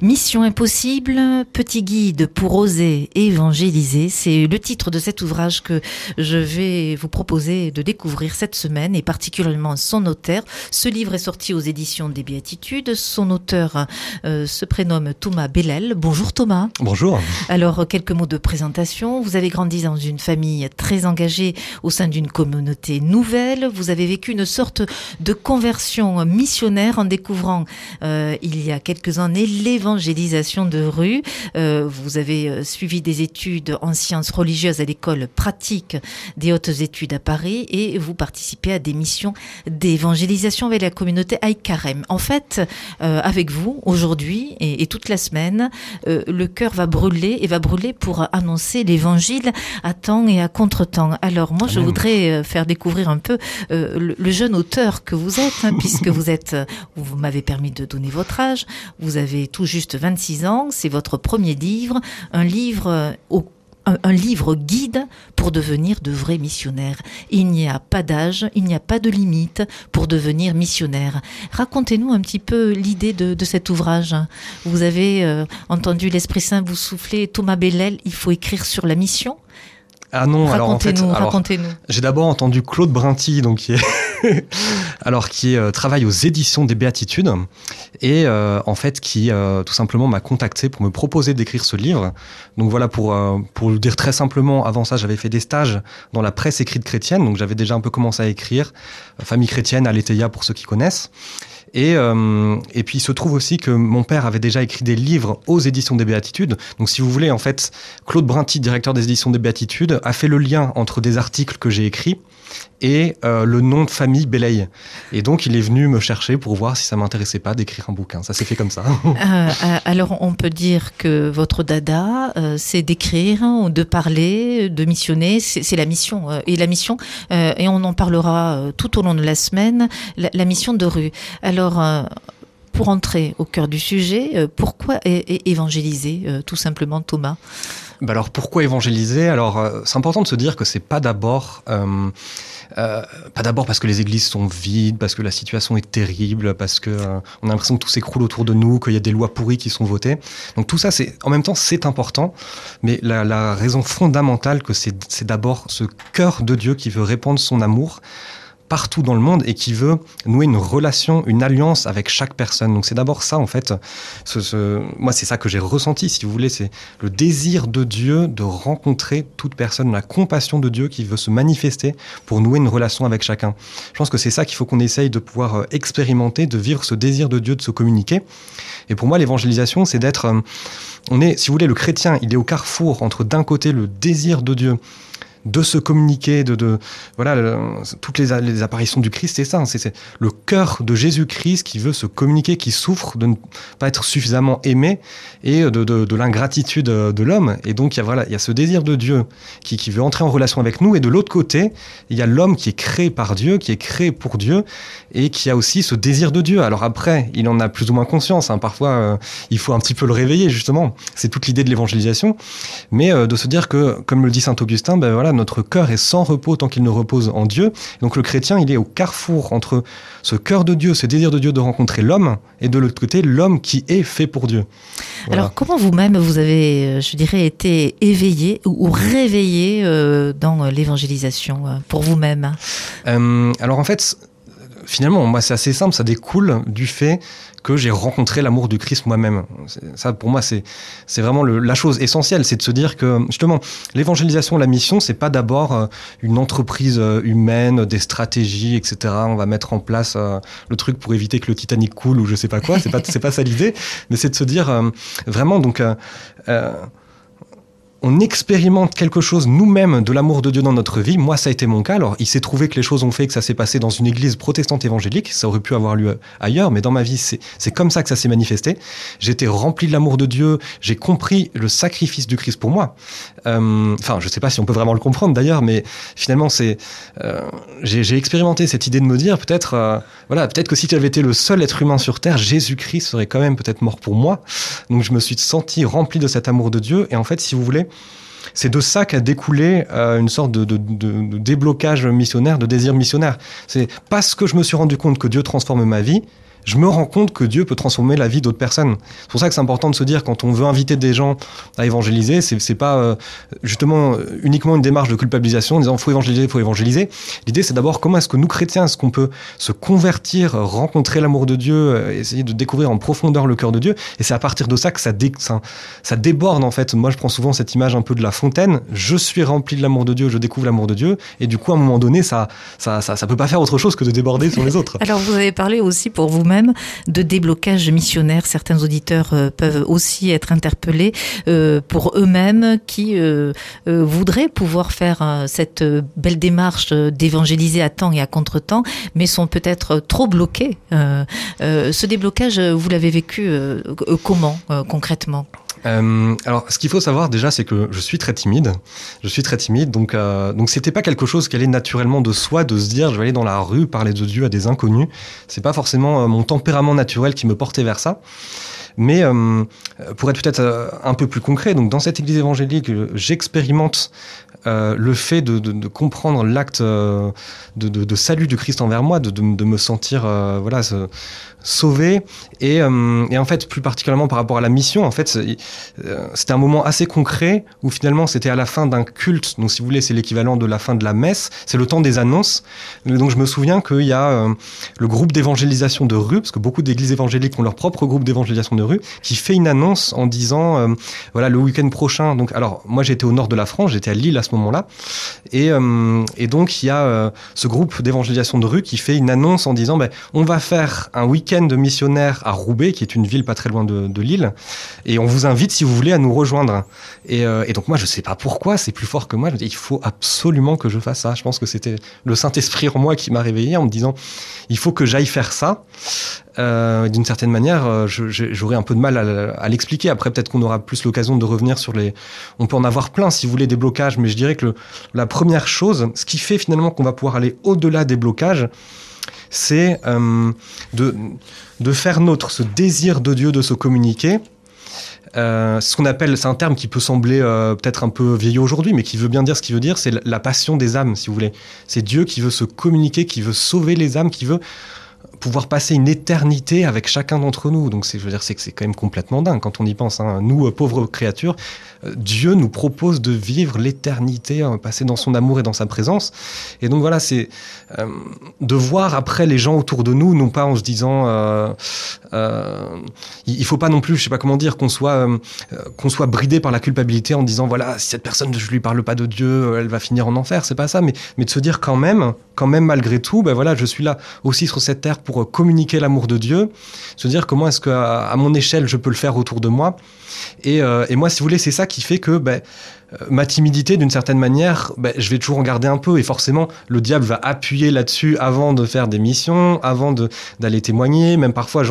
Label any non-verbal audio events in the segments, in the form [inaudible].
Mission impossible, petit guide pour oser évangéliser, c'est le titre de cet ouvrage que je vais vous proposer de découvrir cette semaine et particulièrement son auteur. Ce livre est sorti aux éditions des Béatitudes. Son auteur euh, se prénomme Thomas Bellel. Bonjour Thomas. Bonjour. Alors quelques mots de présentation. Vous avez grandi dans une famille très engagée au sein d'une communauté nouvelle. Vous avez vécu une sorte de conversion missionnaire en découvrant euh, il y a quelques années l'évangélisation évangélisation de rue. Euh, vous avez euh, suivi des études en sciences religieuses à l'école pratique des hautes études à Paris et vous participez à des missions d'évangélisation avec la communauté Aïkarem. En fait, euh, avec vous, aujourd'hui et, toute la semaine, le cœur va brûler et va brûler pour annoncer l'évangile à temps et à contre-temps. Alors moi, je voudrais faire découvrir un peu le, jeune auteur que vous êtes, hein, puisque vous êtes, vous m'avez permis de donner votre âge, vous avez tout juste 26 ans, c'est votre premier livre, un livre euh, un, livre guide pour devenir de vrais missionnaires. Il n'y a pas d'âge, il n'y a pas de limite pour devenir missionnaire. Racontez-nous un petit peu l'idée de, cet ouvrage. Vous avez euh, entendu l'Esprit Saint vous souffler, Thomas Bellel, il faut écrire sur la mission. Ah non, alors en fait, racontez-nous. J'ai d'abord entendu Claude Brinty, donc qui est [laughs] alors qui euh, travaille aux éditions des Béatitudes et euh, en fait qui euh, tout simplement m'a contacté pour me proposer d'écrire ce livre. Donc voilà pour pour le dire très simplement. Avant ça, j'avais fait des stages dans la presse écrite chrétienne, donc j'avais déjà un peu commencé à écrire. Famille chrétienne, Aletheia pour ceux qui connaissent. Et, euh, et puis il se trouve aussi que mon père avait déjà écrit des livres aux éditions des Béatitudes. Donc si vous voulez, en fait, Claude Brinty, directeur des éditions des Béatitudes, a fait le lien entre des articles que j'ai écrits et euh, le nom de famille Belaye. Et donc, il est venu me chercher pour voir si ça m'intéressait pas d'écrire un bouquin. Ça s'est fait comme ça. [laughs] Euh, euh, alors, on peut dire que votre dada, c'est d'écrire, de parler, de missionner. C'est la mission. et la mission, et on en parlera tout au long de la semaine, la, mission de rue. Alors, pour entrer au cœur du sujet, pourquoi évangéliser, tout simplement, Thomas? Bah alors pourquoi évangéliser? Alors euh, c'est important de se dire que c'est pas d'abord euh, euh, pas d'abord parce que les églises sont vides, parce que la situation est terrible, parce que on a l'impression que tout s'écroule autour de nous, qu'il y a des lois pourries qui sont votées. Donc tout ça, c'est en même temps c'est important, mais la, la raison fondamentale que c'est d'abord ce cœur de Dieu qui veut répandre son amour partout dans le monde et qui veut nouer une relation, une alliance avec chaque personne. Donc c'est d'abord ça en fait. Moi c'est ça que j'ai ressenti, si vous voulez, c'est le désir de Dieu de rencontrer toute personne, la compassion de Dieu qui veut se manifester pour nouer une relation avec chacun. Je pense que c'est ça qu'il faut qu'on essaye de pouvoir euh, expérimenter, de vivre ce désir de Dieu de se communiquer. Et pour moi l'évangélisation c'est d'être, euh, on est, si vous voulez, le chrétien, il est au carrefour entre d'un côté le désir de Dieu de se communiquer, de, de voilà, toutes les, les, apparitions du Christ, c'est ça, hein, c'est le cœur de Jésus-Christ qui veut se communiquer, qui souffre de ne pas être suffisamment aimé et de, de, de l'ingratitude de l'homme. Et donc, il y, a, voilà, il y a ce désir de Dieu qui, qui veut entrer en relation avec nous. Et de l'autre côté, il y a l'homme qui est créé par Dieu, qui est créé pour Dieu et qui a aussi ce désir de Dieu. Alors après, il en a plus ou moins conscience. Hein. Parfois, euh, il faut un petit peu le réveiller, justement. C'est toute l'idée de l'évangélisation. Mais euh, de se dire que, comme le dit saint Augustin, ben voilà, notre cœur est sans repos tant qu'il ne repose en Dieu. Donc le chrétien, il est au carrefour entre ce cœur de Dieu, ce désir de Dieu de rencontrer l'homme, et de l'autre côté, l'homme qui est fait pour Dieu. Alors comment vous-même, vous avez, euh, je dirais, été éveillé ou réveillé euh, dans l'évangélisation euh, pour vous-même? Alors en fait, finalement, moi, c'est assez simple, ça découle du fait que j'ai rencontré l'amour du Christ moi-même. Ça, pour moi, c'est vraiment le, la chose essentielle, c'est de se dire que justement, l'évangélisation, la mission, c'est pas d'abord euh, une entreprise euh, humaine, des stratégies, etc. On va mettre en place euh, le truc pour éviter que le Titanic coule ou je sais pas quoi. C'est pas c'est pas ça l'idée, mais c'est de se dire vraiment donc on expérimente quelque chose nous-mêmes de l'amour de Dieu dans notre vie. Moi, ça a été mon cas. Alors, il s'est trouvé que les choses ont fait que ça s'est passé dans une église protestante évangélique. Ça aurait pu avoir lieu ailleurs, mais dans ma vie, c'est comme ça que ça s'est manifesté. J'étais rempli de l'amour de Dieu. J'ai compris le sacrifice du Christ pour moi. Euh, enfin, je sais pas si on peut vraiment le comprendre d'ailleurs, mais finalement, c'est euh, j'ai expérimenté cette idée de me dire peut-être, euh, voilà, peut-être que si tu avais été le seul être humain sur terre, Jésus-Christ serait quand même peut-être mort pour moi. Donc, je me suis senti rempli de cet amour de Dieu. Et en fait, si vous voulez, c'est de ça qu'a découlé euh, une sorte de, déblocage missionnaire, de désir missionnaire. C'est parce que je me suis rendu compte que Dieu transforme ma vie, je me rends compte que Dieu peut transformer la vie d'autres personnes. C'est pour ça que c'est important de se dire quand on veut inviter des gens à évangéliser, c'est, c'est pas euh, justement euh, uniquement une démarche de culpabilisation en disant faut évangéliser, faut évangéliser. L'idée c'est d'abord comment est-ce que nous chrétiens, est-ce qu'on peut se convertir, rencontrer l'amour de Dieu, euh, essayer de découvrir en profondeur le cœur de Dieu? Et c'est à partir de ça que ça, dé, ça, ça déborde en fait. Moi je prends souvent cette image un peu de la fontaine. Je suis rempli de l'amour de Dieu, je découvre l'amour de Dieu, et du coup à un moment donné ça ça ça, ça peut pas faire autre chose que de déborder sur les autres. Alors vous avez parlé aussi pour vous-même de déblocage missionnaire. Certains auditeurs euh, peuvent aussi être interpellés euh, pour eux-mêmes qui euh, voudraient pouvoir faire cette belle démarche d'évangéliser à temps et à contre-temps, mais sont peut-être trop bloqués. ce déblocage, vous l'avez vécu comment concrètement? Euh, alors, ce qu'il faut savoir déjà, c'est que je suis très timide. Je suis très timide, donc euh, donc c'était pas quelque chose qui allait naturellement de soi de se dire je vais aller dans la rue parler de Dieu à des inconnus. C'est pas forcément euh, mon tempérament naturel qui me portait vers ça. Mais euh, pour être peut-être euh, un peu plus concret, donc dans cette église évangélique, j'expérimente euh, le fait de, comprendre l'acte de, salut du Christ envers moi, de, me sentir voilà sauvé. Et, et, en fait plus particulièrement par rapport à la mission, en fait c'était un moment assez concret où finalement c'était à la fin d'un culte, donc si vous voulez c'est l'équivalent de la fin de la messe, c'est le temps des annonces. Donc je me souviens qu'il y a le groupe d'évangélisation de rue, parce que beaucoup d'églises évangéliques ont leur propre groupe d'évangélisation de rue, qui fait une annonce en disant voilà le week-end prochain. Donc alors moi j'étais au nord de la France, j'étais à Lille à ce moment-là. Et, euh, et, donc, il y a euh, ce groupe d'évangélisation de rue qui fait une annonce en disant ben, on va faire un week-end de missionnaires à Roubaix, qui est une ville pas très loin de, Lille, et on vous invite, si vous voulez, à nous rejoindre. Et, euh, donc, moi, je sais pas pourquoi, c'est plus fort que moi. Je me dis, il faut absolument que je fasse ça. Je pense que c'était le Saint-Esprit en moi qui m'a réveillé en me disant il faut que j'aille faire ça. Euh, d'une certaine manière, euh, j'aurais un peu de mal à, l'expliquer. Après, peut-être qu'on aura plus l'occasion de revenir sur les. On peut en avoir plein, si vous voulez, des blocages, mais je dirais que la première chose, ce qui fait finalement qu'on va pouvoir aller au-delà des blocages, c'est euh, de, faire notre ce désir de Dieu de se communiquer. Euh, ce qu'on appelle, c'est un terme qui peut sembler peut-être un peu vieillot aujourd'hui, mais qui veut bien dire ce qu'il veut dire, c'est la passion des âmes, si vous voulez. C'est Dieu qui veut se communiquer, qui veut sauver les âmes, qui veut pouvoir passer une éternité avec chacun d'entre nous. Donc, je veux dire, c'est que c'est quand même complètement dingue quand on y pense. Hein. Nous, euh, pauvres créatures, euh, Dieu nous propose de vivre l'éternité, hein, passer dans son amour et dans sa présence. Et donc voilà, c'est euh, de voir après les gens autour de nous, non pas en se disant, euh, euh, il faut pas non plus, je sais pas comment dire, qu'on soit qu'on soit bridé par la culpabilité en disant voilà, si cette personne je lui parle pas de Dieu, elle va finir en enfer. C'est pas ça, mais mais de se dire quand même, quand même malgré tout, ben voilà, je suis là aussi sur cette terre pour communiquer l'amour de Dieu, se dire comment est-ce que à, à mon échelle je peux le faire autour de moi. Et, euh, et moi, si vous voulez, c'est ça qui fait que ben, euh, ma timidité, d'une certaine manière, ben, je vais toujours en garder un peu. Et forcément, le diable va appuyer là-dessus avant de faire des missions, avant d'aller témoigner. Même parfois,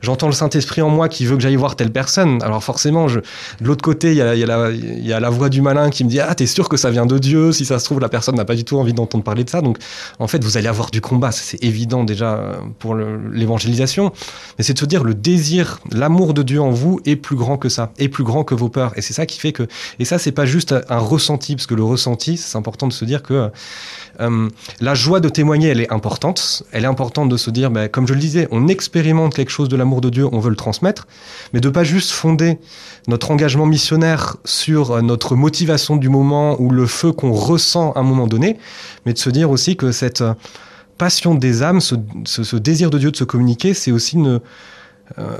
j'entends le Saint-Esprit en moi qui veut que j'aille voir telle personne. Alors forcément, de l'autre côté, il y a, y a la voix du malin qui me dit Ah, t'es sûr que ça vient de Dieu? Si ça se trouve, la personne n'a pas du tout envie d'entendre parler de ça. Donc, en fait, vous allez avoir du combat. C'est évident déjà euh, pour l'évangélisation. Mais c'est de se dire le désir, l'amour de Dieu en vous est plus grand que ça, est plus grand que vos peurs. Et c'est ça qui fait que. Et ça, c'est pas juste juste un ressenti, parce que le ressenti, c'est important de se dire que euh, la joie de témoigner, elle est importante. Elle est importante de se dire, ben, comme je le disais, on expérimente quelque chose de l'amour de Dieu, on veut le transmettre, mais de pas juste fonder notre engagement missionnaire sur notre motivation du moment ou le feu qu'on ressent à un moment donné, mais de se dire aussi que cette passion des âmes, ce, désir de Dieu de se communiquer, c'est aussi euh,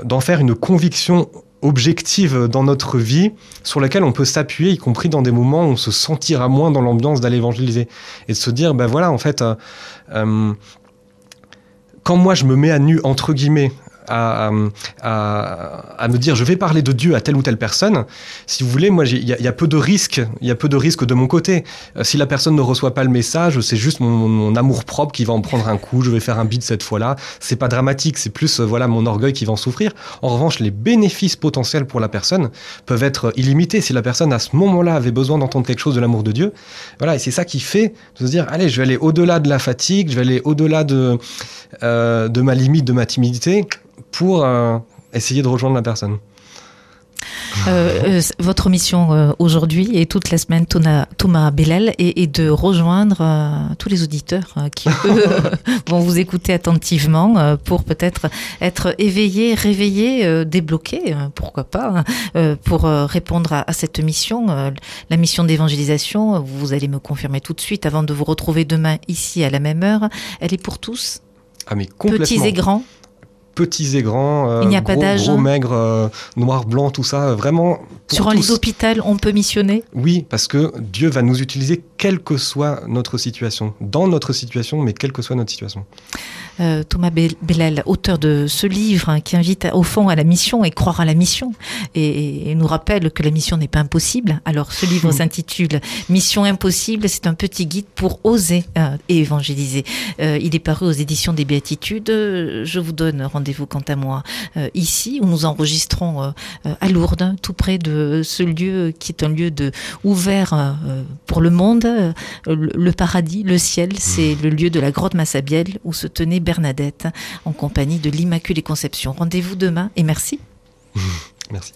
d'en faire une conviction objective dans notre vie sur laquelle on peut s'appuyer, y compris dans des moments où on se sentira moins dans l'ambiance d'aller évangéliser. Et de se dire, ben voilà, en fait, euh, euh, quand moi je me mets à nu, entre guillemets, à, à, à, me dire je vais parler de Dieu à telle ou telle personne, si vous voulez, moi il y, a peu de risques, il y a peu de risques de mon côté. Euh, si la personne ne reçoit pas le message, c'est juste mon, amour propre qui va en prendre un coup, je vais faire un bide cette fois-là. C'est pas dramatique, c'est plus euh, voilà mon orgueil qui va en souffrir. En revanche, les bénéfices potentiels pour la personne peuvent être illimités. Si la personne à ce moment-là avait besoin d'entendre quelque chose de l'amour de Dieu, voilà, et c'est ça qui fait de se dire allez, je vais aller au-delà de la fatigue, je vais aller au-delà de euh, de ma limite, de ma timidité pour euh, essayer de rejoindre la personne. Euh, euh, votre mission euh, aujourd'hui et toute la semaine, Thomas, Thomas Bellal, est, de rejoindre tous les auditeurs qui [laughs] [laughs] vont vous écouter attentivement pour peut-être être éveillés, réveillés, débloqués, pourquoi pas, hein, pour répondre à, cette mission, la mission d'évangélisation. Vous allez me confirmer tout de suite avant de vous retrouver demain ici à la même heure. Elle est pour tous. Ah mais Petits et grands petits et grands, euh, Il n'y a gros, pas d'âge. gros, maigres, euh, noirs, blancs, tout ça, vraiment. Sur un lit d'hôpital, on peut missionner? Oui, parce que Dieu va nous utiliser quelle que soit notre situation, dans notre situation, mais quelle que soit notre situation. Euh, Thomas Bellal, auteur de ce livre hein, qui invite au fond à la mission et croire à la mission, et, nous rappelle que la mission n'est pas impossible. Alors ce livre s'intitule Mission impossible, c'est un petit guide pour oser euh, évangéliser. Euh, il est paru aux éditions des Béatitudes. Je vous donne rendez-vous quant à moi ici, où nous enregistrons à Lourdes, tout près de ce lieu qui est un lieu de ouvert pour le monde, le paradis, le ciel, c'est le lieu de la grotte Massabielle où se tenait Bernadette en compagnie de l'Immaculée Conception. Rendez-vous demain et merci. [laughs] merci.